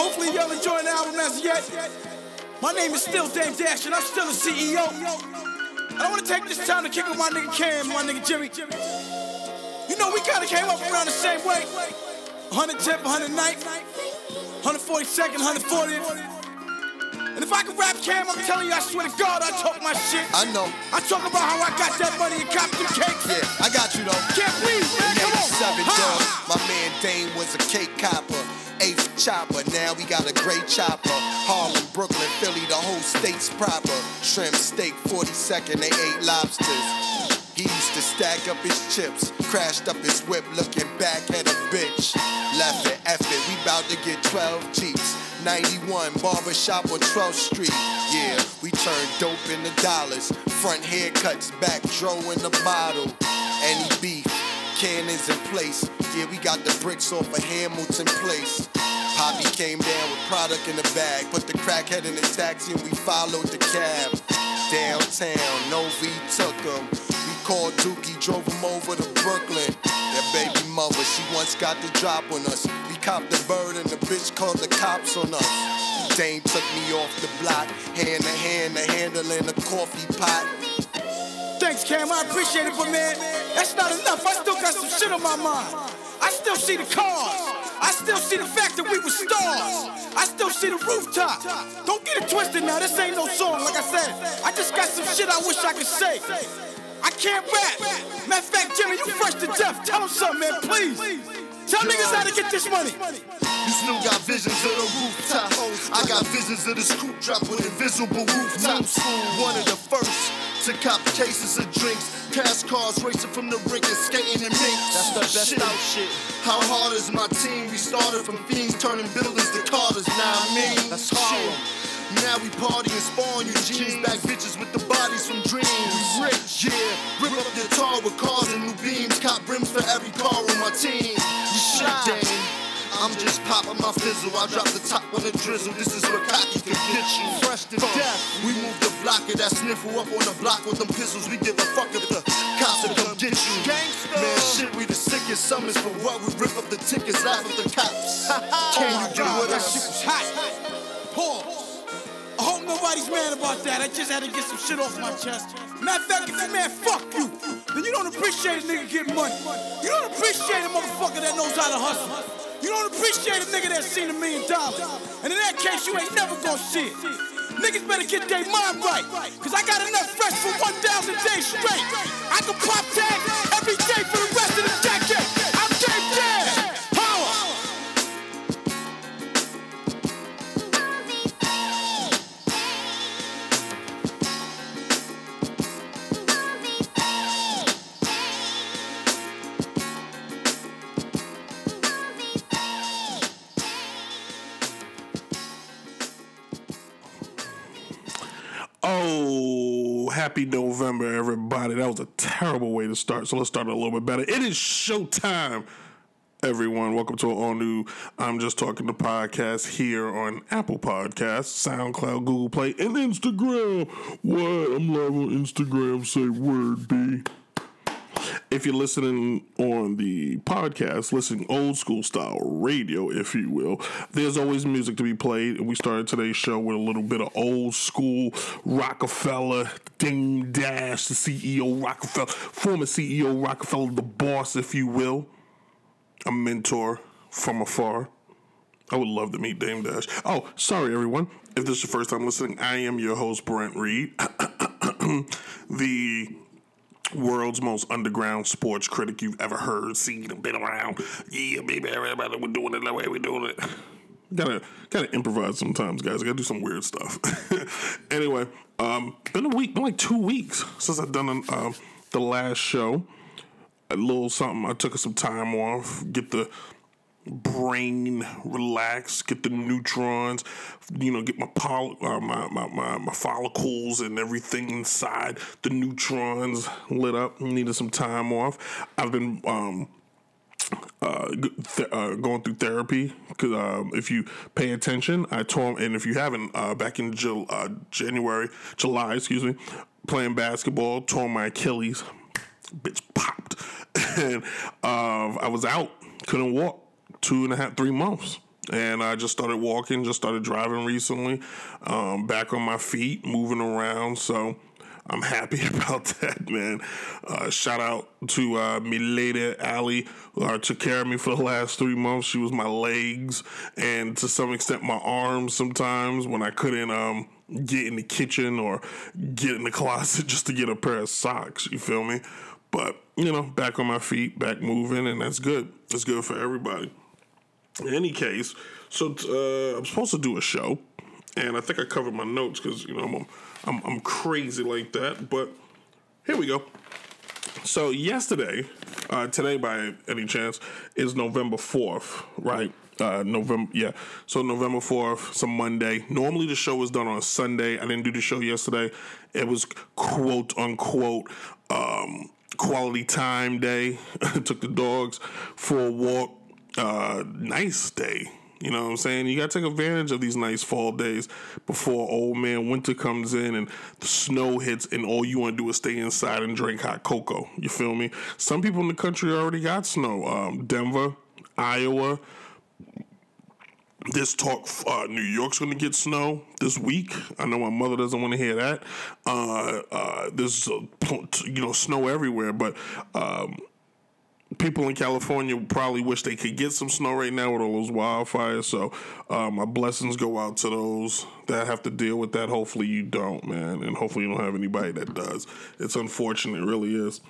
Hopefully y'all enjoying the album as yet. My name is still Dame Dash, and I'm still the CEO. And I want to take this time to kick with my nigga Cam, my nigga Jimmy. You know, we kind of came up around the same way. 110th, 109th, 142nd, 140th. And if I can rap Cam, I'm telling you, I swear to God, I talk my shit. I know. I talk about how I got that money and cop them cakes. Yeah, I got you though. Can't please, man, come on. 87, Ha! dog, my man Dane was a cake copper. Eighth chopper, now we got a great chopper. Harlem, Brooklyn, Philly, the whole state's proper. Shrimp steak, 42nd, they ate lobsters. He used to stack up his chips, crashed up his whip, looking back at a bitch. Left it, F it, we bout to get 12 Jeeps. 91, barbershop on 12th Street. Yeah, we turned dope into dollars. Front haircuts, back dro in the bottle. Any beef, cannons in place. Yeah, we got the bricks off of Hamilton Place. Poppy came down with product in the bag, put the crackhead in the taxi and we followed the cab. Downtown, Novi took him. We called Dookie, drove him over to Brooklyn. That baby mother, she once got the drop on us. We copped the bird and the bitch called the cops on us. Dame took me off the block, hand to hand, the handle in a coffee pot. Thanks, Cam. I appreciate it, but man, that's not enough. I still got some shit on my mind. I still see the cars. I still see the fact that we were stars. I still see the rooftop. Don't get it twisted now. This ain't no song. Like I said, I just got some shit I wish I could say. I can't rap. Matter of fact, Jimmy, you fresh to death. Tell him something, man, please. Tell niggas how to get this money. You still got visions of the rooftop. I got visions of this coupe drop with invisible rooftops. One of the first to cop cases of drinks. Pass cars racing from the rink and skating in mink. That's the best out shit. How hard is my team? We started from fiends turning buildings to Carters. Now I mean, That's Harlem. Now we party and spawn Eugene's back bitches with the bodies from dreams. Rich, yeah. Rip up your tar with cars and new beams. Cop brims for every car on my team. You shit, Dane. I'm just popping my fizzle. I drop the top on the drizzle. This is where cocky can get you. Fresh to death. We move the block of that sniffle up on the block with them pistols. We give a fuck if the cops will come get you. Gangsta. Man, shit, we the sickest. Summons for what? We rip up the tickets, laugh at the cops. Oh can you do with that shit was us? hot. Pause. I hope nobody's mad about that. I just had to get some shit off my chest. Matter of fact, if you mad, fuck you. Then you don't appreciate a nigga getting money. You don't appreciate a motherfucker that knows how to hustle. You don't appreciate a nigga that's seen a million dollars. And in that case, you ain't never gonna see it. Niggas better get their mind right. Cause I got enough fresh for 1,000 days straight. I can pop tags every day for the rest of the decade. Happy November, everybody. That was a terrible way to start. So let's start a little bit better. It is showtime, everyone. Welcome to an all new I'm Just Talking to podcast here on Apple Podcasts, SoundCloud, Google Play, and Instagram. What? I'm live on Instagram. Say word B. If you're listening on the podcast, listening old school style radio, if you will, there's always music to be played. And we started today's show with a little bit of old school Roc-A-Fella, Dame Dash, the CEO Roc-A-Fella, former CEO Roc-A-Fella, the boss, if you will, a mentor from afar. I would love to meet Dame Dash. Oh, sorry, everyone. If this is your first time listening, I am your host, Brent Reed, the world's most underground sports critic you've ever heard, seen, and been around. Yeah, baby, everybody, we're doing it the way we're doing it. Gotta gotta improvise sometimes, guys. I gotta do some weird stuff. anyway, um, been a week, been like two weeks since I've done um, the last show. A little something. I took some time off, get the brain relax, get the neutrons, you know, get my poly, uh, my, my, my my follicles and everything inside the neutrons lit up. Needed some time off. I've been um, uh, th- uh, going through therapy because um, if you pay attention, I tore and if you haven't, uh, back in uh, January, July, excuse me, playing basketball, tore my Achilles, bitch popped, and uh, I was out, couldn't walk, two and a half, three months. and I just started walking, just started driving recently, um, back on my feet, moving around. So I'm happy about that, man. Uh, shout out to uh, me lady Allie, who uh, took care of me for the last three months. She was my legs and to some extent my arms sometimes when I couldn't um, get in the kitchen or get in the closet just to get a pair of socks. You feel me? But, you know, back on my feet, back moving, and that's good. That's good for everybody. In any case, so uh, I'm supposed to do a show, and I think I covered my notes because, you know, I'm I'm, I'm crazy like that, but here we go. So yesterday, uh, today by any chance is November fourth, right? Uh, November, yeah. So November fourth, some Monday. Normally the show was done on a Sunday. I didn't do the show yesterday. It was quote unquote um, quality time day. Took the dogs for a walk. Uh, nice day. You know what I'm saying? You got to take advantage of these nice fall days before old man winter comes in and the snow hits and all you want to do is stay inside and drink hot cocoa. You feel me? Some people in the country already got snow. Um, Denver, Iowa. This talk, uh, New York's going to get snow this week. I know my mother doesn't want to hear that. Uh, uh, there's, you know, snow everywhere, but um, people in California probably wish they could get some snow right now with all those wildfires. So uh, my blessings go out to those that have to deal with that. Hopefully you don't, man, and hopefully you don't have anybody that does. It's unfortunate, it really is.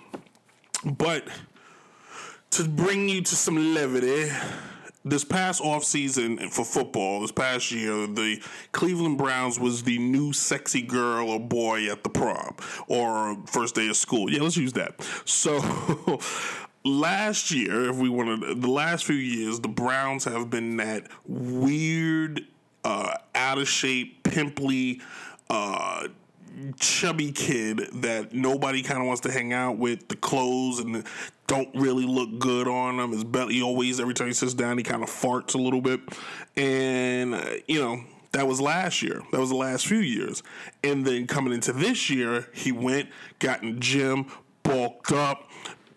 But to bring you to some levity. This past off season for football, this past year, the Cleveland Browns was the new sexy girl or boy at the prom or first day of school. Yeah, let's use that. So last year, if we want to, the last few years, the Browns have been that weird, uh, out of shape, pimply, uh, chubby kid that nobody kind of wants to hang out with. The clothes and don't really look good on him. His belly always, every time he sits down, he kind of farts a little bit. And, uh, you know, that was last year. That was the last few years. And then coming into this year, he went, got in gym, bulked up,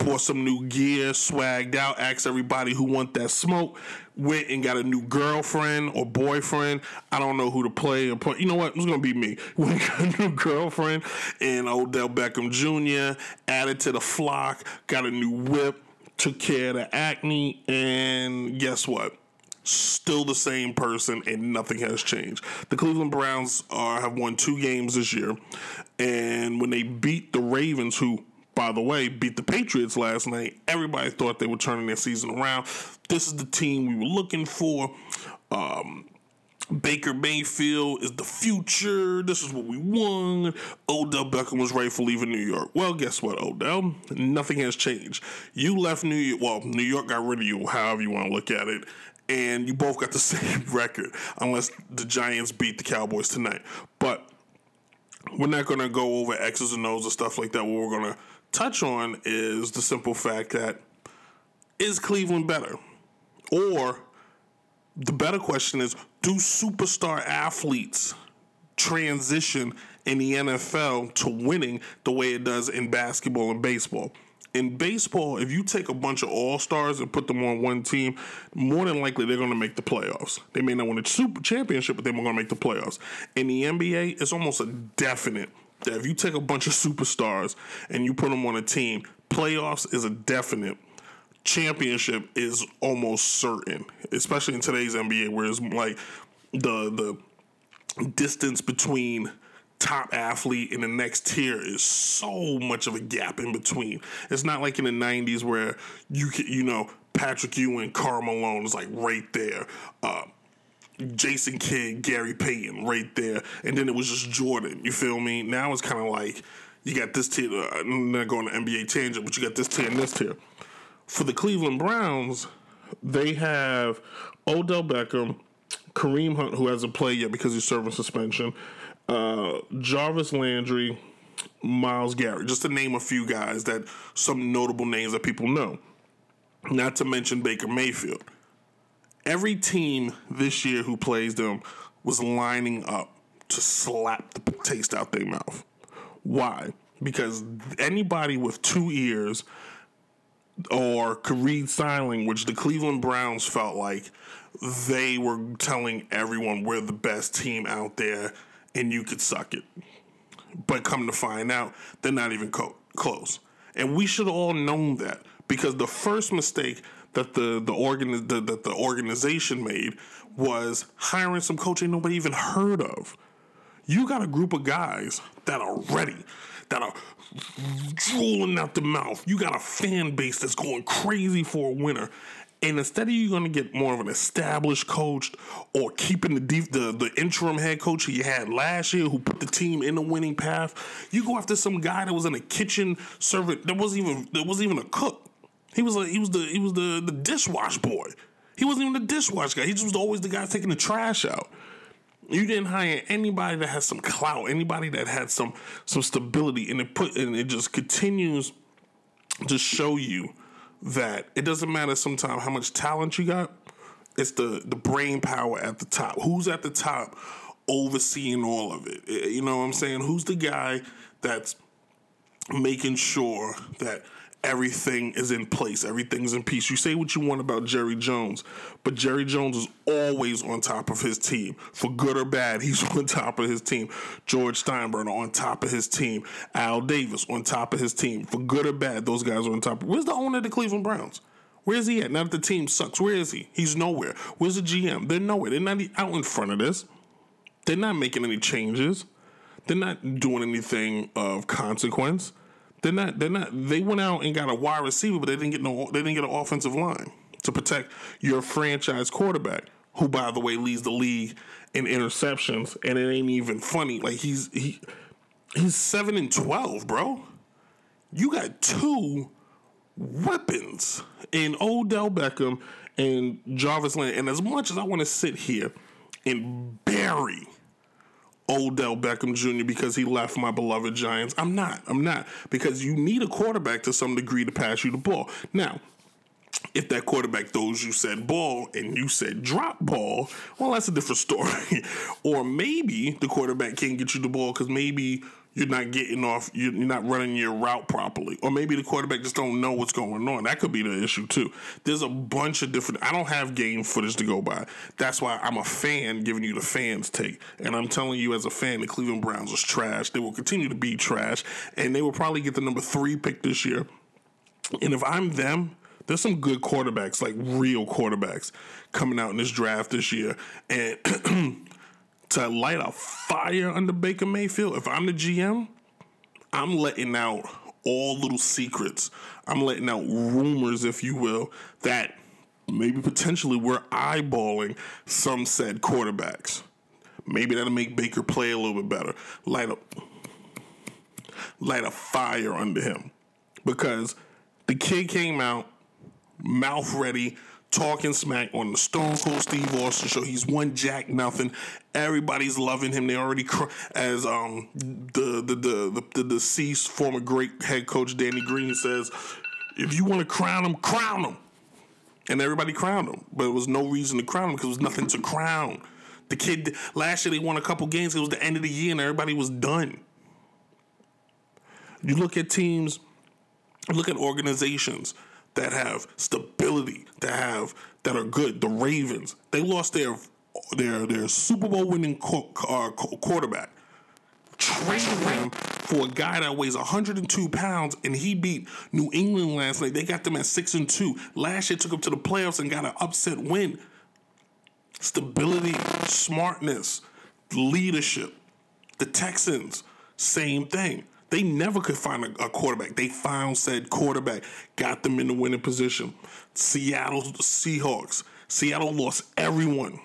bought some new gear, swagged out, asked everybody who want that smoke, went and got a new girlfriend or boyfriend. I don't know who to play or put. You know what? It's gonna be me. Went got a new girlfriend and Odell Beckham Jr. added to the flock, got a new whip, took care of the acne, and guess what? Still the same person, and nothing has changed. The Cleveland Browns are have won two games this year, and when they beat the Ravens, who by the way, beat the Patriots last night. Everybody thought they were turning their season around. This is the team we were looking for. Um, Baker Mayfield is the future. This is what we want. Odell Beckham was right for leaving New York. Well, guess what, Odell? Nothing has changed. You left New York. Well, New York got rid of you, however you want to look at it. And you both got the same record, unless the Giants beat the Cowboys tonight. But we're not going to go over X's and O's and stuff like that. We're going to touch on is the simple fact that is Cleveland better? Or the better question is do superstar athletes transition in the NFL to winning the way it does in basketball and baseball? In baseball, if you take a bunch of all stars and put them on one team, more than likely they're going to make the playoffs. They may not win a super championship, but they're going to make the playoffs. In the NBA, it's almost a definite that if you take a bunch of superstars and you put them on a team, playoffs is a definite. Championship is almost certain, especially in today's NBA, where it's like the the distance between top athlete and the next tier is so much of a gap in between. It's not like in the '90s where you can, you know, Patrick Ewing, Karl Malone is like right there. Uh, Jason Kidd, Gary Payton right there, and then it was just Jordan. You feel me? Now it's kind of like you got this tier. Uh, I'm not going to NBA tangent, but you got this tier and this tier. For the Cleveland Browns, they have Odell Beckham, Kareem Hunt, who hasn't played yet because he's serving suspension, uh, Jarvis Landry, Myles Garrett, just to name a few guys that some notable names that people know. Not to mention Baker Mayfield every team this year who plays them was lining up to slap the taste out their mouth. Why? Because anybody with two ears or could read sign language, the Cleveland Browns felt like they were telling everyone we're the best team out there and you could suck it. But come to find out, they're not even co- close. And we should all known that because the first mistake that the the organ the, that the organization made was hiring some coach ain't nobody even heard of. You got a group of guys that are ready, that are drooling out the mouth. You got a fan base that's going crazy for a winner. And instead of you going to get more of an established coach or keeping the, deep, the the interim head coach you had last year who put the team in the winning path, you go after some guy that was in a kitchen servant that wasn't even that wasn't even a cook. He was like he was the he was the the dishwash boy. He wasn't even the dishwash guy. He just was always the guy taking the trash out. You didn't hire anybody that has some clout, anybody that had some some stability, and it put and it just continues to show you that it doesn't matter sometimes how much talent you got. It's the the brain power at the top. Who's at the top overseeing all of it? Eh, You know what I'm saying? Who's the guy that's making sure that everything is in place, everything's in peace. You say what you want about Jerry Jones, but Jerry Jones is always on top of his team. For good or bad, he's on top of his team. George Steinbrenner on top of his team. Al Davis on top of his team. For good or bad, those guys are on top. Where's the owner of the Cleveland Browns? Where's he at? Now that the team sucks, where is he? He's nowhere. Where's the GM? They're nowhere. They're not out in front of this. They're not making any changes. They're not doing anything of consequence. They're not. They're not. They went out and got a wide receiver, but they didn't get no. They didn't get an offensive line to protect your franchise quarterback, who, by the way, leads the league in interceptions, and it ain't even funny. Like he's he he's seven and twelve, bro. You got two weapons in Odell Beckham and Jarvis Land, and as much as I want to sit here and bury Odell Beckham Jr. because he left my beloved Giants. I'm not. I'm not. Because you need a quarterback to some degree to pass you the ball. Now, if that quarterback throws you said ball and you said drop ball, well, that's a different story. or maybe the quarterback can't get you the ball because maybe you're not getting off, you're not running your route properly. Or maybe the quarterback just don't know what's going on. That could be the issue too. There's a bunch of different, I don't have game footage to go by. That's why I'm a fan giving you the fans take. And I'm telling you as a fan, the Cleveland Browns was trash. They will continue to be trash. And they will probably get the number three pick this year. And if I'm them, there's some good quarterbacks, like real quarterbacks, coming out in this draft this year. And to light a fire under Baker Mayfield, if I'm the GM, I'm letting out all little secrets. I'm letting out rumors, if you will, that maybe potentially we're eyeballing some said quarterbacks. Maybe that'll make Baker play a little bit better. Light a light a fire under him. Because the kid came out mouth ready, talking smack on the Stone Cold Steve Austin show. He's one jack nothing. Everybody's loving him. They already cr- as um the the, the the the deceased former great head coach Danny Green says, if you want to crown him, crown him. And everybody crowned him, but it was no reason to crown him because there was nothing to crown. The kid last year they won a couple games. It was the end of the year and everybody was done. You look at teams, look at organizations that have stability, that have that are good. The Ravens, they lost their their their Super Bowl winning qu- uh, quarterback. Traded him for a guy that weighs 102 pounds, and he beat New England last night. They got them at six and two. Last year took them to the playoffs and got an upset win. Stability, smartness, leadership. The Texans, same thing. They never could find a, a quarterback. They found said quarterback, got them in the winning position. Seattle Seahawks. Seattle lost everyone.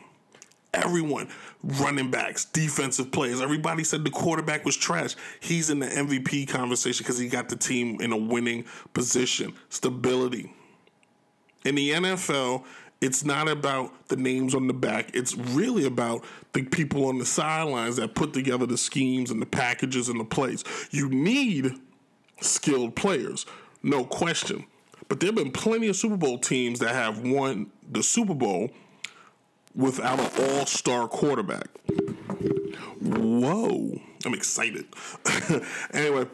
Everyone. Running backs, defensive players. Everybody said the quarterback was trash. He's in the MVP conversation because he got the team in a winning position. Stability. In the NFL, it's not about the names on the back. It's really about the people on the sidelines that put together the schemes and the packages and the plays. You need skilled players, no question. But there have been plenty of Super Bowl teams that have won the Super Bowl without an all star quarterback. Whoa. I'm excited. anyway,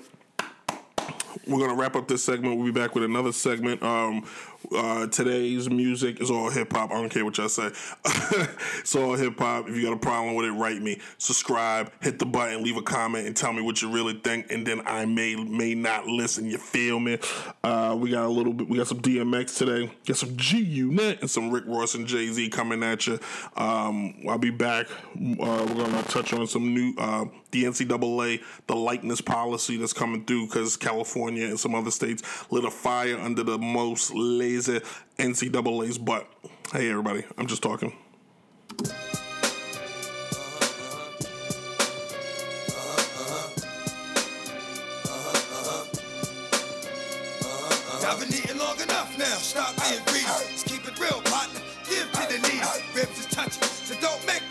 we're gonna wrap up this segment. We'll be back with another segment. Um, uh, today's music is all hip hop. I don't care what y'all say. it's all hip hop. If you got a problem with it, write me. Subscribe, hit the button, leave a comment, and tell me what you really think. And then I may may not listen. You feel me? Uh, we got a little bit. We got some DMX today. Got some G Unit and some Rick Ross and Jay Z coming at you. Um, I'll be back. Uh, we're gonna touch on some new uh, the NCAA, the likeness policy that's coming through because California and some other states lit a fire under the most lazy NCAA's butt. Hey, everybody, I'm just talking. I've been eating long enough now. Stop being greedy. Just keep it real, partner. Give to the needy. Ribs is touching, so don't make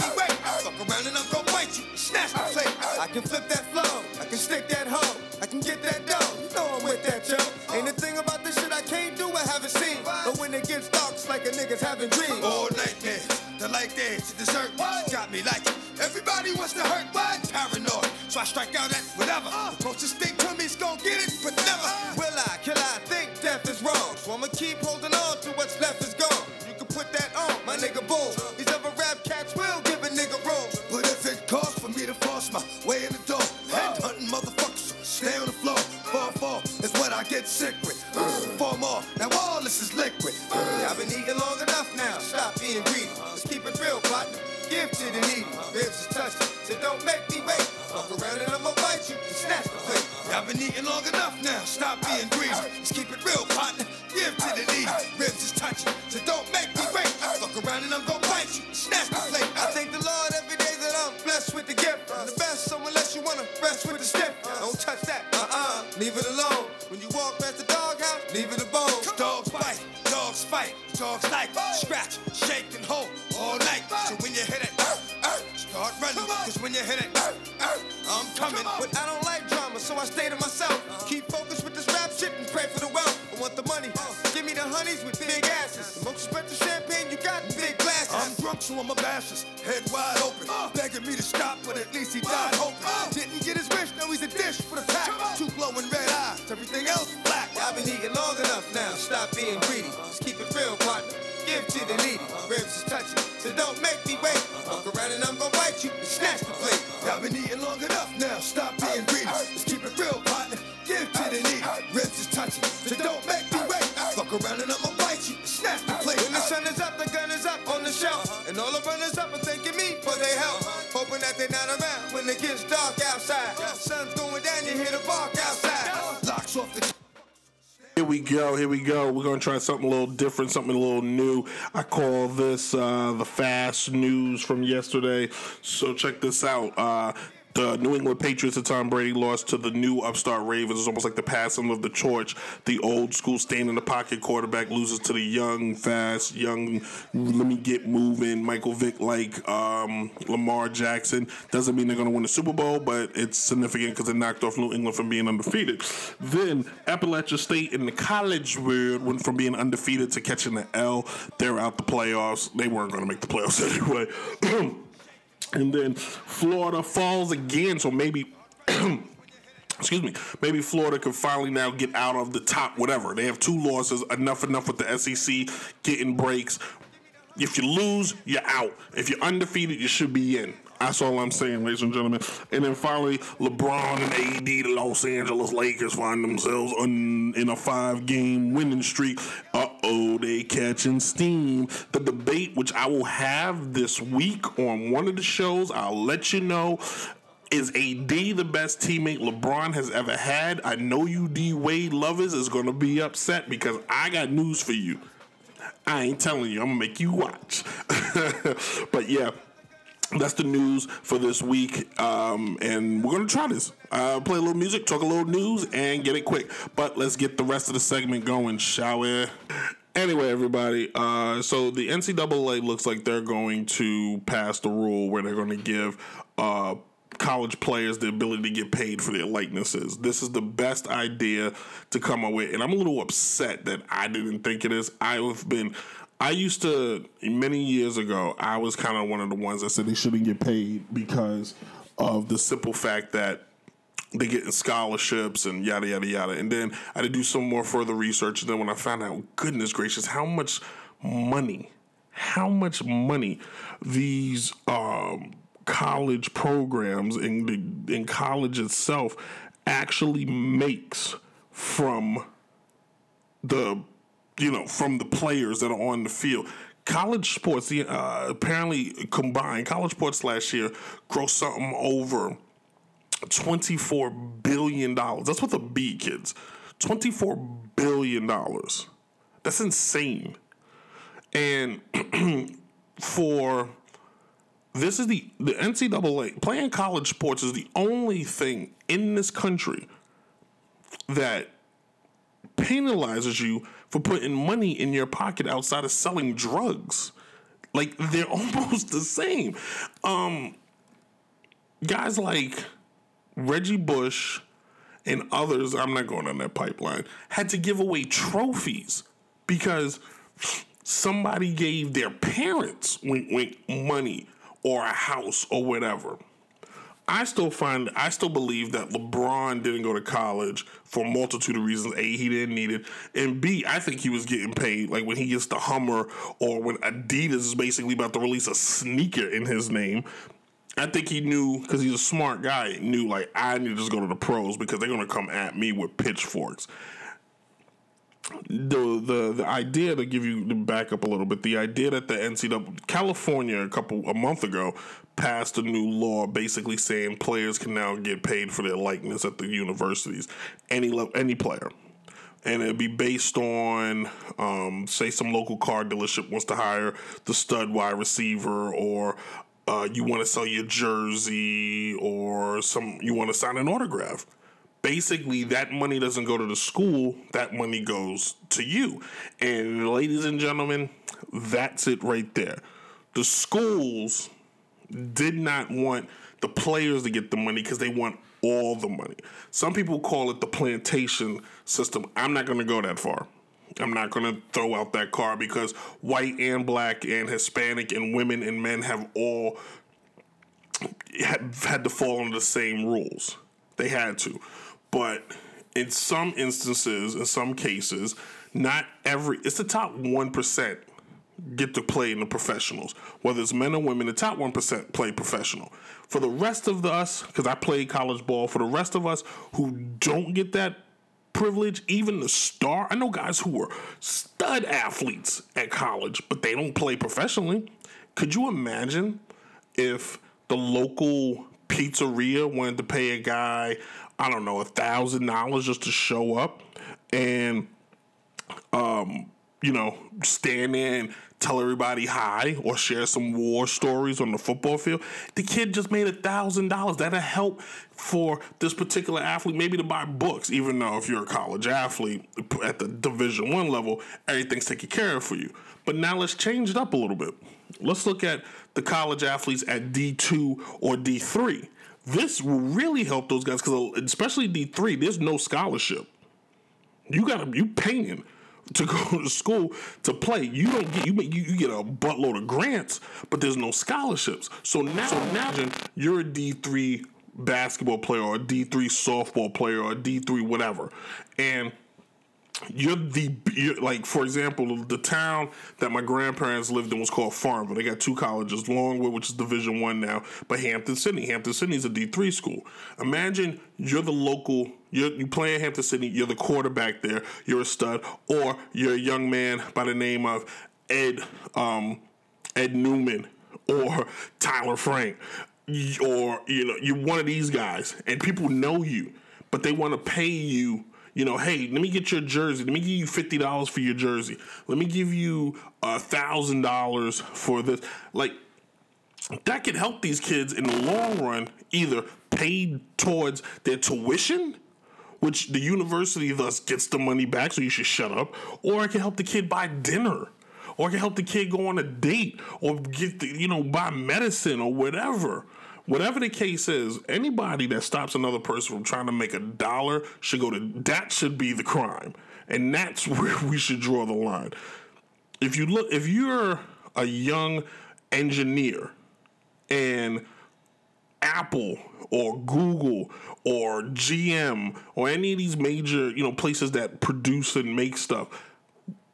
I can flip that flow. I can stick that hoe. I can get that dough. You know I'm with that, yo. Ain't a thing about this shit I can't do. I haven't seen. But when it gets dark, it's like a nigga's having dreams. All night the light dance, to dessert. Got me like it. Everybody wants to hurt, but paranoid. So I strike out at whatever. Uh. The closest thing to me's gon' get it, but never uh. will I. Kill I think death is wrong. So I'ma keep holding on to what's left is gone. You can put that on, my nigga boom. Fall, is what I get sick with. Uh, four more, now all this is liquid. Uh, I've been eating long enough now. Stop being greedy. Let's keep it real, partner. Give to the needy. Ribs is touching, so don't make me wait. Fuck around and I'ma bite you and snatch the plate. I've been eating long enough now. Stop being greedy. Let's keep it real, partner. Give to the needy. Ribs is touching, so don't make me wait. Fuck around and I'm gonna bite you and snatch the plate. I thank leave it alone. When you walk past the doghouse, leave it alone. Dogs bite, dogs fight, dogs like scratch, shake and hold all night. So when you hit it, start running. Cause when you hit it, I'm coming. But I don't like drama, so I stay to myself. Uh-huh. Keep focused with this rap shit and pray for the wealth. I want the money. Uh-huh. Give me the honeys with big asses. The most expensive champagne you got, big glasses. I'm drunk, so I'm a bashes. Head wide open. Uh. Begging me to stop, but at least he died uh. hoping. Uh. Didn't get his he's a dish for the pack. Two glowing red eyes, everything else black. I've been eating long enough now. Stop being greedy. Just keep it real, partner. Give to the needy. Ribs is touching, so don't make me wait. Fuck around and I'm gonna bite you and snatch the plate. I've been eating long enough now. Stop being greedy. Let's keep it real, partner. Give to the needy. Ribs is touching, so don't make me wait. Fuck around and I'ma bite you and snatch the plate. When the sun is up, the gun is up on the shelf. And all the runners up are thanking me for their help. Uh-huh. Hoping that they're not around go. Here we go. We're gonna try something a little different, something a little new. I call this uh, the fast news from yesterday. So check this out. Uh, the New England Patriots at Tom Brady lost to the new upstart Ravens. It's almost like the passing of the torch. The old school stand in the pocket quarterback loses to the young, fast, young, let me get moving, Michael Vick like um, Lamar Jackson. Doesn't mean they're going to win the Super Bowl, but it's significant because it knocked off New England from being undefeated. Then Appalachia State in the college world went from being undefeated to catching the L. They're out the playoffs. They weren't going to make the playoffs anyway. And then Florida falls again, so maybe. Excuse me. Maybe Florida could finally now get out of the top, whatever. They have two losses, enough, enough with the SEC getting breaks. If you lose, you're out. If you're undefeated, you should be in. That's all I'm saying, ladies and gentlemen. And then finally, LeBron and AD, the Los Angeles Lakers, find themselves on, in a five game winning streak. Uh oh, they catching steam. The debate, which I will have this week on one of the shows, I'll let you know. Is AD the best teammate LeBron has ever had? I know you D Wade lovers is going to be upset because I got news for you. I ain't telling you. I'm gonna make you watch. but yeah, that's the news for this week, um, and we're gonna try this. Uh, play a little music, talk a little news, and get it quick. But let's get the rest of the segment going, shall we? Anyway, everybody. Uh, so the NCAA looks like they're going to pass the rule where they're going to give. Uh, college players the ability to get paid for their likenesses. This is the best idea to come up with, and I'm a little upset that I didn't think it is. I've been, I used to many years ago. I was kind of one of the ones that said they shouldn't get paid because of the simple fact that they get scholarships and yada yada yada. And then I had to do some more further research. And then when I found out, goodness gracious, how much money, how much money these um, college programs in in college itself actually makes from the you know from the players that are on the field. College sports, uh, apparently combined college sports last year grossed something over twenty four billion dollars. That's with a B, kids. Twenty four billion dollars. That's insane. And for this is the the NCAA playing college sports is the only thing in this country that penalizes you for putting money in your pocket outside of selling drugs. Like they're almost the same. Um, guys like Reggie Bush and others, I'm not going on that pipeline, had to give away trophies because somebody gave their parents wink wink money or a house or whatever. I still find I still believe that LeBron didn't go to college for a multitude of reasons. A, he didn't need it, and B, I think he was getting paid. Like when he gets the Hummer, or when Adidas is basically about to release a sneaker in his name. I think he knew because he's a smart guy. Knew like I need to just go to the pros because they're gonna come at me with pitchforks the the the idea to give you to back up a little bit, the idea that the NCAA California a couple a month ago passed a new law basically saying players can now get paid for their likeness at the universities, any any player. And it'd be based on, um, say, some local car dealership wants to hire the stud wide receiver, or uh, you want to sell your jersey, or some you want to sign an autograph basically that money doesn't go to the school that money goes to you. And ladies and gentlemen that's it right there. The schools did not want the players to get the money because they want all the money. Some people call it the plantation system. I'm not going to go that far. I'm not going to throw out that car because white and black and hispanic and women and men have all had, had to fall under the same rules. They had to but in some instances, in some cases, not every it's the top one percent get to play in the professionals. Whether it's men or women, the top one percent play professional. For the rest of the us, because I played college ball, for the rest of us who don't get that privilege, even the star, I know guys who were stud athletes at college, but they don't play professionally. Could you imagine if the local pizzeria wanted to pay a guy I don't know, a thousand dollars just to show up and um, you know, stand there and tell everybody hi or share some war stories on the football field. The kid just made a thousand dollars. That'll help for this particular athlete, maybe to buy books, even though if you're a college athlete at the division one level, everything's taken care of for you. But now let's change it up a little bit. Let's look at the college athletes at D2 or D3 this will really help those guys because uh, especially D three, there's no scholarship. You got to you paying to go to school to play. You don't get you you, you get a buttload of grants, but there's no scholarships. So now, so imagine you're a D three basketball player or a D three softball player or a D three whatever, and you're the you're, like for example the town that my grandparents lived in was called Farmville. They got two colleges, Longwood, which is Division One now, but Hampden-Sydney Hampton city is a D three school. Imagine you're the local. You're, you play at Hampden-Sydney. You're the quarterback there. You're a stud, or you're a young man by the name of Ed um, Ed Newman or Tyler Frank, or you know you're one of these guys, and people know you, but they want to pay you you know, hey, let me get your jersey. Let me give you fifty dollars for your jersey. Let me give you a thousand dollars for this. Like that could help these kids in the long run either pay towards their tuition, which the university thus gets the money back, so you should shut up, or it can help the kid buy dinner. Or it can help the kid go on a date or get the, you know, buy medicine or whatever. Whatever the case is, anybody that stops another person from trying to make a dollar should go to that should be the crime. And that's where we should draw the line. If you look if you're a young engineer and Apple or Google or GM or any of these major, you know, places that produce and make stuff,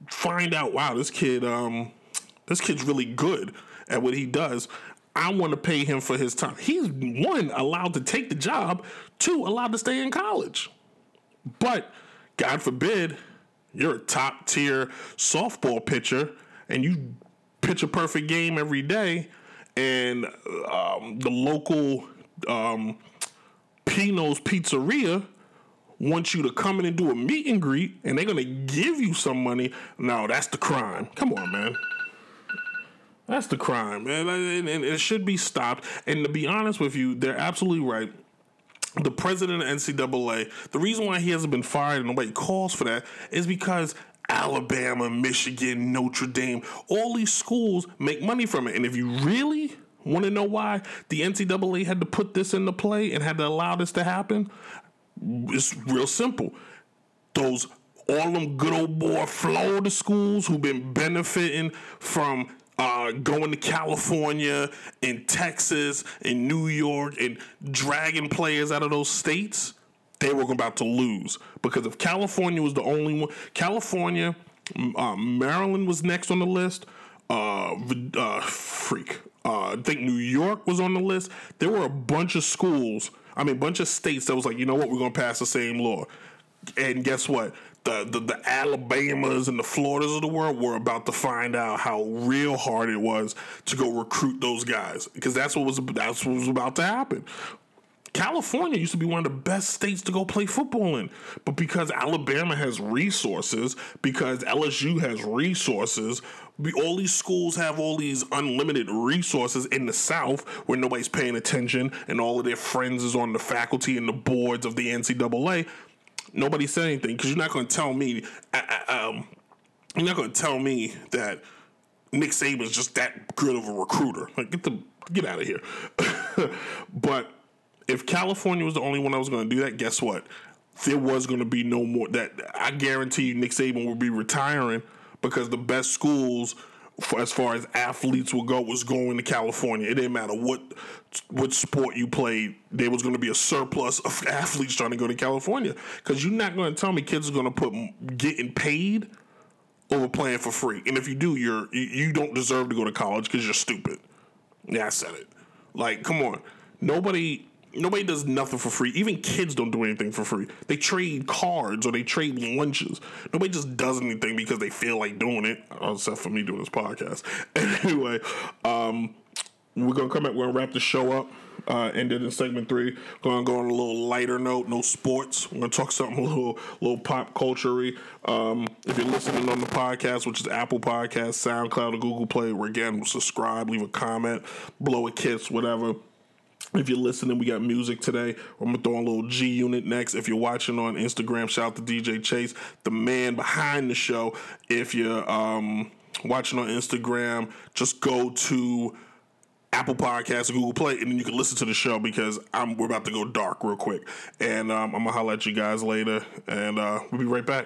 find out, wow, this kid, um, this kid's really good at what he does. I want to pay him for his time. He's one allowed to take the job, two allowed to stay in college. But God forbid, you're a top tier softball pitcher and you pitch a perfect game every day, and um, the local um, Pino's Pizzeria wants you to come in and do a meet and greet, and they're gonna give you some money. No, that's the crime. Come on, man. That's the crime, man. And it should be stopped. And to be honest with you, they're absolutely right. The president of NCAA, the reason why he hasn't been fired and nobody calls for that is because Alabama, Michigan, Notre Dame, all these schools make money from it. And if you really want to know why the NCAA had to put this into play and had to allow this to happen, it's real simple. Those all them good old boy Florida schools who've been benefiting from uh, going to California and Texas and New York and dragging players out of those states, they were about to lose because if California was the only one, California, uh, Maryland was next on the list. Uh, uh, freak. Uh, I think New York was on the list. There were a bunch of schools. I mean, a bunch of states that was like, you know what, we're gonna pass the same law. And guess what? The, the, the Alabamas and the Floridas of the world were about to find out how real hard it was to go recruit those guys because that's what was that's what was about to happen. California used to be one of the best states to go play football in. But because Alabama has resources, because LSU has resources, all these schools have all these unlimited resources in the South where nobody's paying attention and all of their friends is on the faculty and the boards of the NCAA. Nobody said anything because you're not going to tell me, um, you're not going to tell me that Nick Saban's just that good of a recruiter. Like, get the get out of here. but if California was the only one that was going to do that, guess what? There was going to be no more. That I guarantee you, Nick Saban will be retiring because the best schools, for, as far as athletes will go, was going to California. It didn't matter what what sport you played. There was going to be a surplus of athletes trying to go to California because you're not going to tell me kids are going to put getting paid over playing for free. And if you do, you're you don't deserve to go to college because you're stupid. Yeah, I said it. Like, come on. Nobody Nobody does nothing for free. Even kids don't do anything for free. They trade cards or they trade lunches. Nobody just does anything because they feel like doing it, except for me doing this podcast. Anyway, um, we're gonna come back. We're gonna wrap the show up. Uh, ended in segment three. Gonna go on a little lighter note. No sports. We're gonna talk something a little, little pop culture um, If you're listening on the podcast, which is Apple Podcast, SoundCloud, or Google Play, where again, subscribe, leave a comment, blow a kiss, whatever. If you're listening, we got music today. I'm gonna throw a little G Unit next. If you're watching on Instagram, shout out to DJ Chase, the man behind the show. If you're um, watching on Instagram, just go to Apple Podcasts or Google Play, and then you can listen to the show because I'm we're about to go dark real quick. And um, I'm gonna holler at you guys later, and uh, we'll be right back.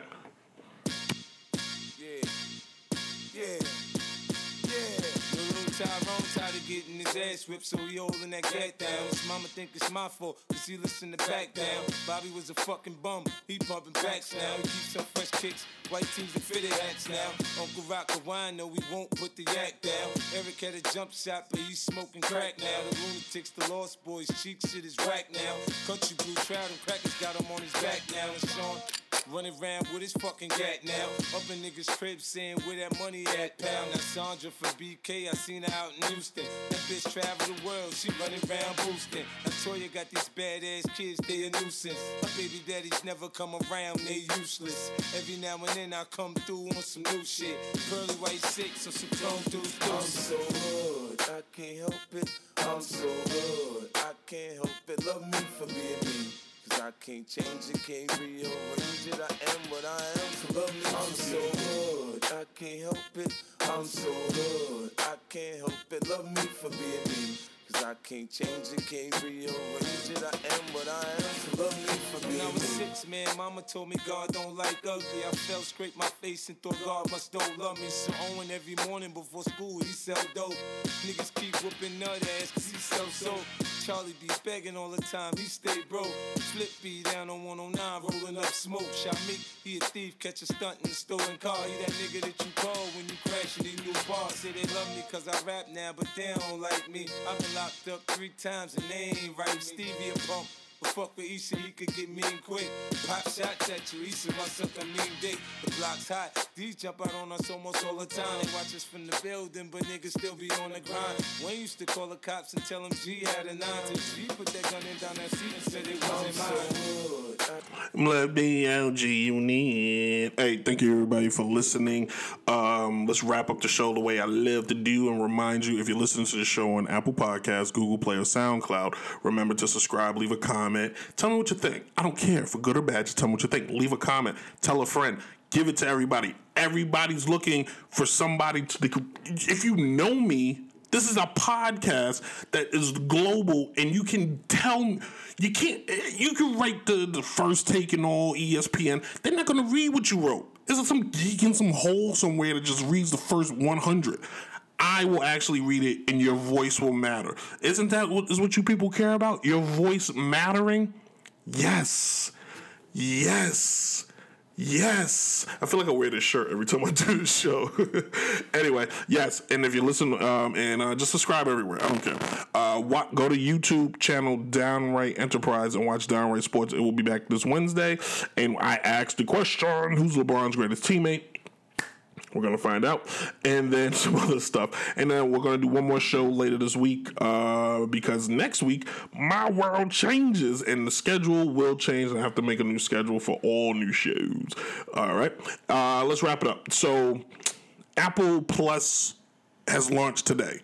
Ass whipped, so he holding that gat down. His mama think it's my fault, cause he listen to back down. Bobby was a fucking bum, he pumping backs now. He keeps some fresh kicks, white tees and fitted hats now. Uncle Rock a wine, no, we won't put the yak down. Eric had a jump shot, but he's smoking crack now. The lunatics, the lost boys, cheek shit is whack now. Country blue trout and crackers got him on his back now. And Sean Running around with his fucking gat now. Up in niggas' crib saying where that money at, pal. Now Sandra from BK, I seen her out in Houston. That bitch travel the world, she running around boosting. Toya got these badass kids, they a nuisance. My baby daddies never come around, they useless. Every now and then I come through on some new shit. Pearly white six or some tone dudes. I'm so hood, I can't help it. I'm so hood, I can't help it. Love me for being me. I can't change it, can't rearrange it. I am what I am. So love me. I'm so good, I can't help it. I'm so good, I can't help it. Love me for being me. Cause I can't change it, can't rearrange it. I am what I am. So love me for being When I was six, man, mama told me God don't like ugly. I fell, scraped my face, and thought God must don't love me. So Owen every morning before school, he sell dope. Niggas keep whooping nut ass cause he sell soap. Charlie be begging all the time, he stay broke. Flip B down on 109, rolling up smoke. Shot me, he a thief, catch a stunt in stolen car. He that nigga that you call when you crash in new bars. Say they love me cause I rap now, but they don't like me. I've been locked up three times and they ain't right. Stevie a. But fuck with Issa, he could get mean quick. Pop shots at you, Issa suck a mean dick. The block's hot, these jump out on us almost all the time. They watch us from the building, but niggas still be on the grind. Wayne used to call the cops and tell them G had a nine. Till G put that gun in down that seat and said it wasn't mine. Let BLG unit. Hey, thank you everybody for listening. Um, let's wrap up the show the way I love to do and remind you if you're listening to the show on Apple Podcasts, Google Play, or SoundCloud, remember to subscribe, leave a comment. Tell me what you think. I don't care for good or bad. Just tell me what you think. Leave a comment. Tell a friend. Give it to everybody. Everybody's looking for somebody to. If you know me, this is a podcast that is global, and you can tell you can't. You can write the the first take and all ESPN. They're not gonna read what you wrote. Is it some geek in some hole somewhere that just reads the first one hundred? I will actually read it, and your voice will matter. Isn't that what is what you people care about? Your voice mattering? Yes, yes. Yes, I feel like I wear this shirt every time I do the show. anyway, yes, and if you listen, um, and uh, just subscribe everywhere. I don't care. Uh, wa go to YouTube channel Downright Enterprise and watch Downright Sports. It will be back this Wednesday, and I asked the question: Who's LeBron's greatest teammate? We're gonna find out, and then some other stuff, and then we're gonna do one more show later this week uh, because next week my world changes and the schedule will change, and I have to make a new schedule for all new shows. All right, uh, let's wrap it up. So, Apple Plus has launched today.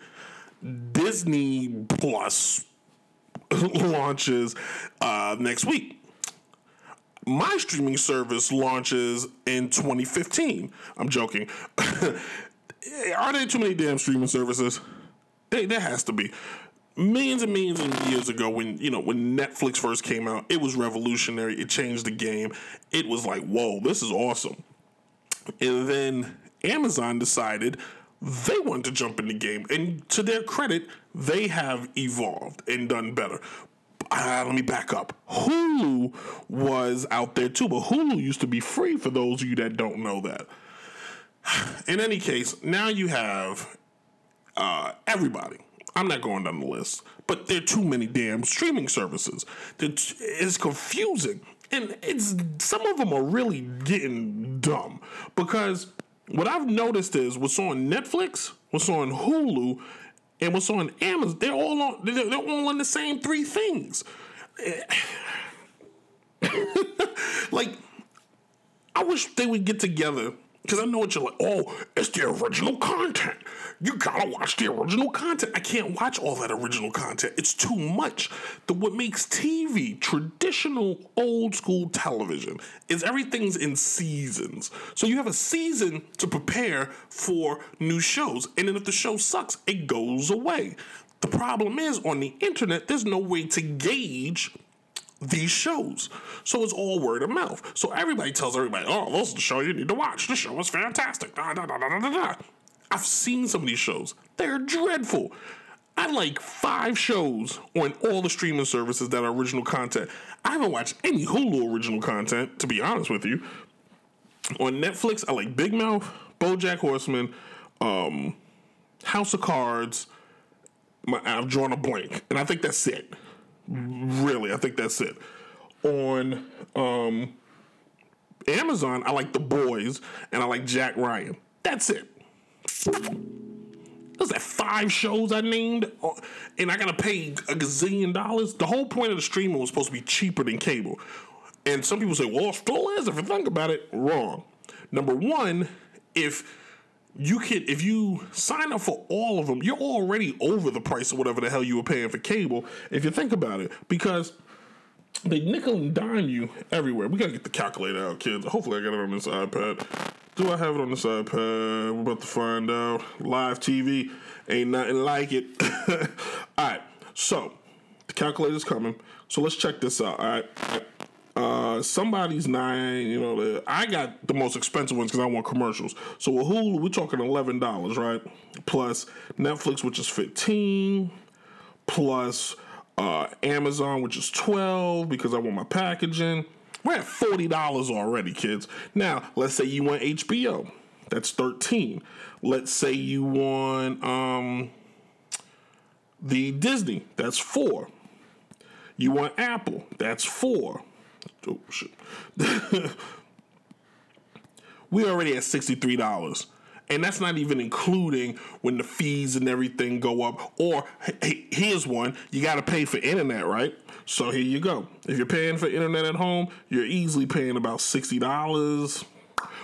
Disney Plus launches uh, next week my streaming service launches in 2015. I'm joking. Are there too many damn streaming services? There has to be. Millions and millions of years ago, when you know when Netflix first came out, it was revolutionary. It changed the game. It was like, whoa, this is awesome. And then Amazon decided they wanted to jump in the game, and to their credit, they have evolved and done better uh, let me back up. Hulu was out there too, but Hulu used to be free for those of you that don't know that. In any case, now you have uh, everybody. I'm not going down the list, but there are too many damn streaming services. It's, confusing, and it's some of them are really getting dumb because what I've noticed is what's on Netflix, what's on Hulu, and what's on Amazon, they're all on they're all on the same three things. like, I wish they would get together because I know what you're like. Oh, it's the original content. You gotta watch the original content. I can't watch all that original content. It's too much. The what makes TV traditional old school television is everything's in seasons. So you have a season to prepare for new shows, and then if the show sucks, it goes away. The problem is on the internet, there's no way to gauge these shows. So it's all word of mouth. So everybody tells everybody, oh, this is the show you need to watch. The show is fantastic. Da, da, da, da, da, da. I've seen some of these shows. They're dreadful. I like five shows on all the streaming services that are original content. I haven't watched any Hulu original content, to be honest with you. On Netflix, I like Big Mouth, BoJack Horseman, um, House of Cards. My, I've drawn a blank, and I think that's it. Really, I think that's it. On um, Amazon, I like The Boys and I like Jack Ryan. That's it. Was that five shows I named? Uh, And I gotta pay a gazillion dollars? The whole point of the streaming was supposed to be cheaper than cable. And some people say, well, it still is if you think about it. Wrong. Number one, if you can if you sign up for all of them, you're already over the price of whatever the hell you were paying for cable. If you think about it, because they nickel and dime you everywhere. We gotta get the calculator out, kids. Hopefully, I got it on this iPad. Do I have it on this iPad? We're about to find out. Live TV ain't nothing like it. all right, so the calculator's coming. So let's check this out. All right. Somebody's nine, you know, the, I got the most expensive ones because I want commercials. So with Hulu, we're talking eleven dollars, right? Plus Netflix, which is fifteen, plus Uh, Amazon, which is 12 because I want my packaging. We're at $40 already, kids. Now, let's say you want HBO. That's 13. Let's say you want um the Disney, that's 4. You want Apple, that's 4. Oh shit. we already at $63 and that's not even including when the fees and everything go up. Or hey, here's one: you got to pay for internet, right? So here you go. If you're paying for internet at home, you're easily paying about sixty dollars.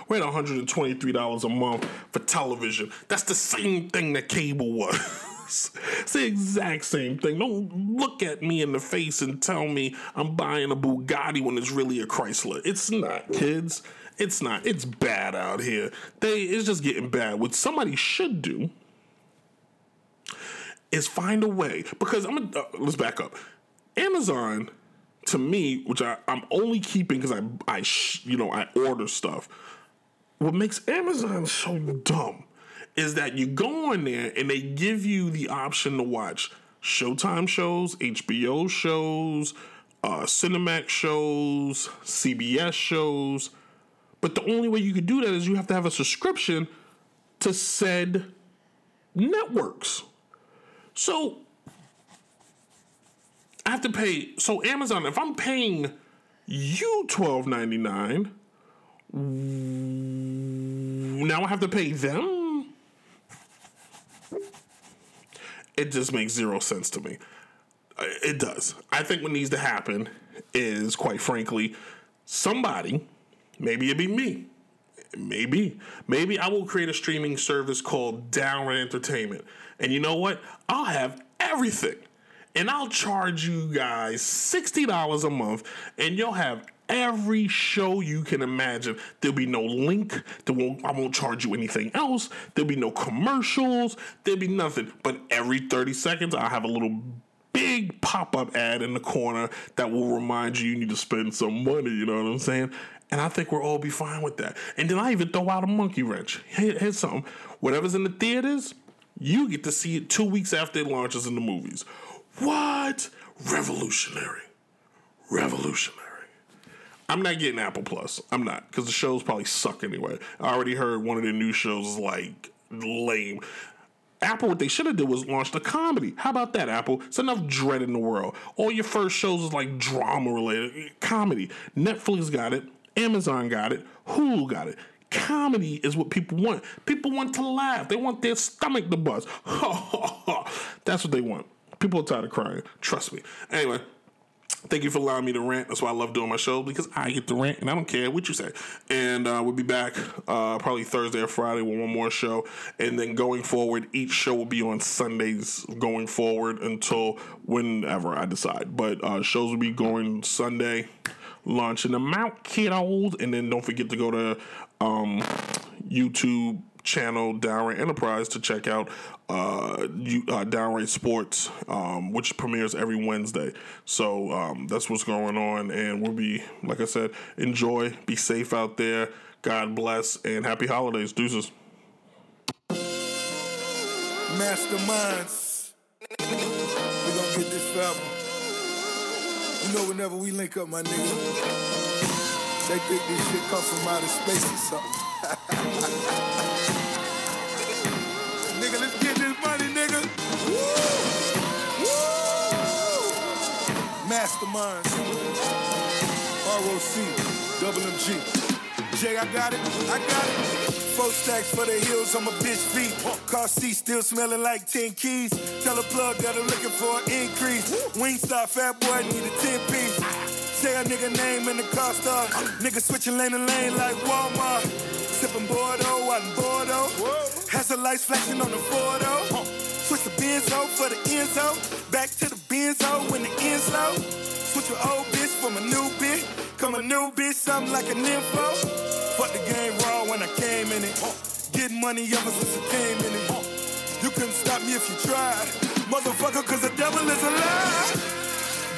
We're at one hundred and twenty-three dollars a month for television. That's the same thing that cable was. it's the exact same thing. Don't look at me in the face and tell me I'm buying a Bugatti when it's really a Chrysler. It's not, kids. It's not. It's bad out here. They it's just getting bad. What somebody should do is find a way because I'm. Uh, let's back up. Amazon, to me, which I, I'm only keeping because I I sh- you know I order stuff. What makes Amazon so dumb is that you go on there and they give you the option to watch Showtime shows, HBO shows, uh, Cinemax shows, CBS shows but the only way you could do that is you have to have a subscription to said networks. So I have to pay. So Amazon, if I'm paying you twelve ninety nine, now I have to pay them. It just makes zero sense to me. It does. I think what needs to happen is, quite frankly, somebody Maybe it'd be me. Maybe. Maybe I will create a streaming service called Downright Entertainment. And you know what? I'll have everything. And I'll charge you guys $60 a month, and you'll have every show you can imagine. There'll be no link. There won't, I won't charge you anything else. There'll be no commercials. There'll be nothing. But every 30 seconds, I'll have a little big pop up ad in the corner that will remind you you need to spend some money. You know what I'm saying? And I think we'll all be fine with that. And then I even throw out a monkey wrench. Here, here's something. Whatever's in the theaters, you get to see it two weeks after it launches in the movies. What? Revolutionary. Revolutionary. I'm not getting Apple Plus. I'm not, because the shows probably suck anyway. I already heard one of the new shows is like lame. Apple, what they should have did was launched a comedy. How about that, Apple? It's enough dread in the world. All your first shows is like drama related comedy. Netflix got it. Amazon got it. Hulu got it. Comedy is what people want. People want to laugh. They want their stomach to buzz. That's what they want. People are tired of crying. Trust me. Anyway, thank you for allowing me to rant. That's why I love doing my show because I get to rant and I don't care what you say. And uh, we'll be back uh, probably Thursday or Friday with one more show. And then going forward, each show will be on Sundays going forward until whenever I decide. But uh, shows will be going Sunday launching them out, kiddos. And then don't forget to go to um, YouTube channel Downright Enterprise to check out uh, you, uh, Downright Sports, um, which premieres every Wednesday. So um, that's what's going on, and we'll be, like I said, enjoy, be safe out there. God bless, and happy holidays, deuces. Masterminds, We're gonna get this forever. You know, whenever we link up, my nigga, they think this shit come from outer space or something. Masterminds. ROC, double MG. Jay, I got it, I got it. Four stacks for the hills on my bitch feet. Car seat still smelling like 10 keys. Tell a plug that I'm looking for an increase. Wingstop, fat boy, need a 10 piece. Say a nigga name in the car start. Nigga switching lane to lane like Walmart. Sipping Bordeaux out in Bordeaux. Has the lights flashing on the Bordeaux. Switch the Benzo for the Enzo. Back to the Benzo when the Enzo. Switch your old bitch from a new bitch. Come a new bitch, something like an info. Fuck the game raw when I came in it. Getting money ever since I came in it. You couldn't stop me if you tried. Motherfucker, cause the devil is alive.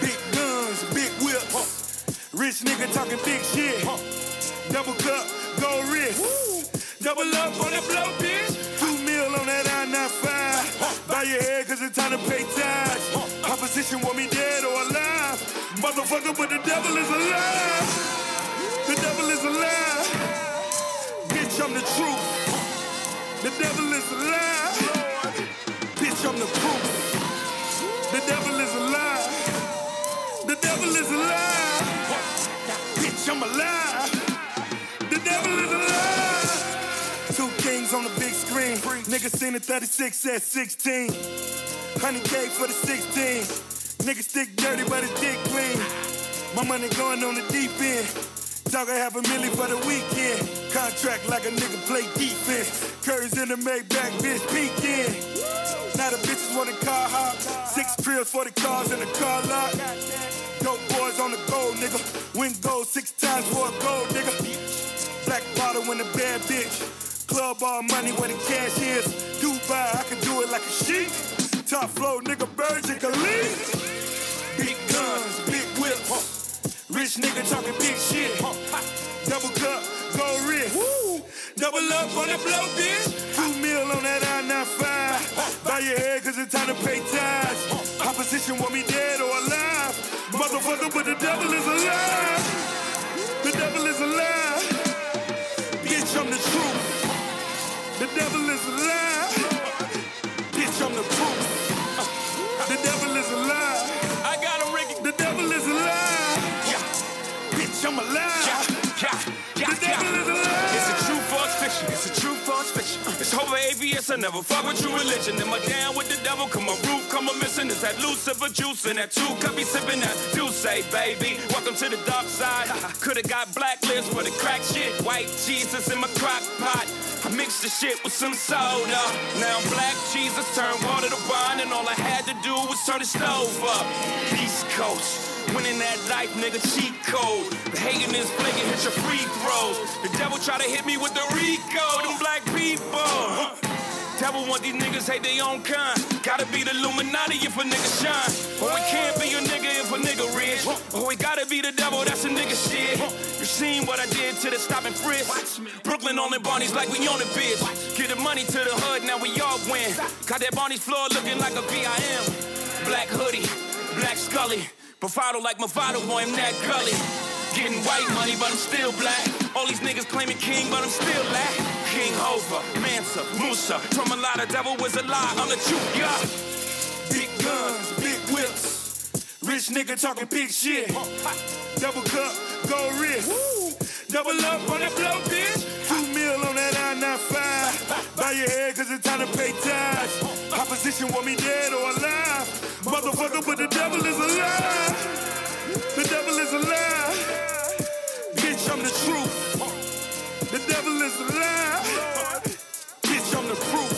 Big guns, big whips. Rich nigga talking big shit. Double cup, gold wrist. Double up on the blow, bitch. Two mil on that I-95. Bow your head cause it's time to pay tax. Opposition want me dead. Motherfucker, but the devil is alive. The devil is alive. Bitch, I'm the truth. The devil is alive. Bitch, I'm the proof. The devil is alive. The devil is alive. Bitch, I'm alive. The devil is alive. Two kings on the big screen. Niggas seen it 36 at 16. 100K for the 16. Nigga stick dirty, but his dick clean. My money going on the deep end. Talking have a million for the weekend. Contract like a nigga play defense. Curry's in the Maybach, bitch, peeking. Now the bitches want a car hop. Six trills for the cars in the car lot. Dope boys on the gold, nigga. Win gold six times for a gold, nigga. Black bottle in a bad bitch. Club all money where the cash is. Dubai, I can do it like a sheik. Top flow, nigga, Burj Khalifa. Big guns, big whips. Rich nigga talking big shit. Double cup, gold wrist. Double up on the blow, bitch. Two mil on that I-95. Bow your head, cause it's time to pay tithes. ABS. I never fuck with true religion. Am I down with the devil? Come on, roof, come on, missing. Is that Lucifer juice and that two cup be sipping that do say, baby? Welcome to the dark side. Coulda got blacklist for the crack shit. White Jesus in my crock pot. I mixed the shit with some soda. Now I'm black Jesus turned water to wine, and all I had to do was turn the stove up. East Coast. Winning that life, nigga, cheat code. The hating is flaking, hit your free throws. The devil try to hit me with the RICO, them black people. Devil want these niggas hate their own kind. Gotta be the Illuminati if a nigga shine. Or it can't be a nigga if a nigga rich. Or it gotta be the devil, that's a nigga shit. You seen what I did to the stop and frisk. Brooklyn on the Barneys like we on the bitch. Get the money to the hood, now we all win. Got that Barney's floor looking like a VIM. Black hoodie, black scully. Bravado like Movado, boy, I'm that gully. Getting white money, but I'm still black. All these niggas claiming king, but I'm still lack. King Hova, Mansa, Musa, Trumalada, devil was a lie, I'm the truth, yeah. Big guns, big whips. Rich nigga talking big shit. Double cup, gold wrist. Double up on the blow, bitch. Two mil on that I-95. Bow your head, cause it's time to pay tithes. Opposition want me dead or alive. Motherfucker, but the devil is alive. the devil is alive. I'm the truth. The devil is a lie. Bitch, I'm the proof.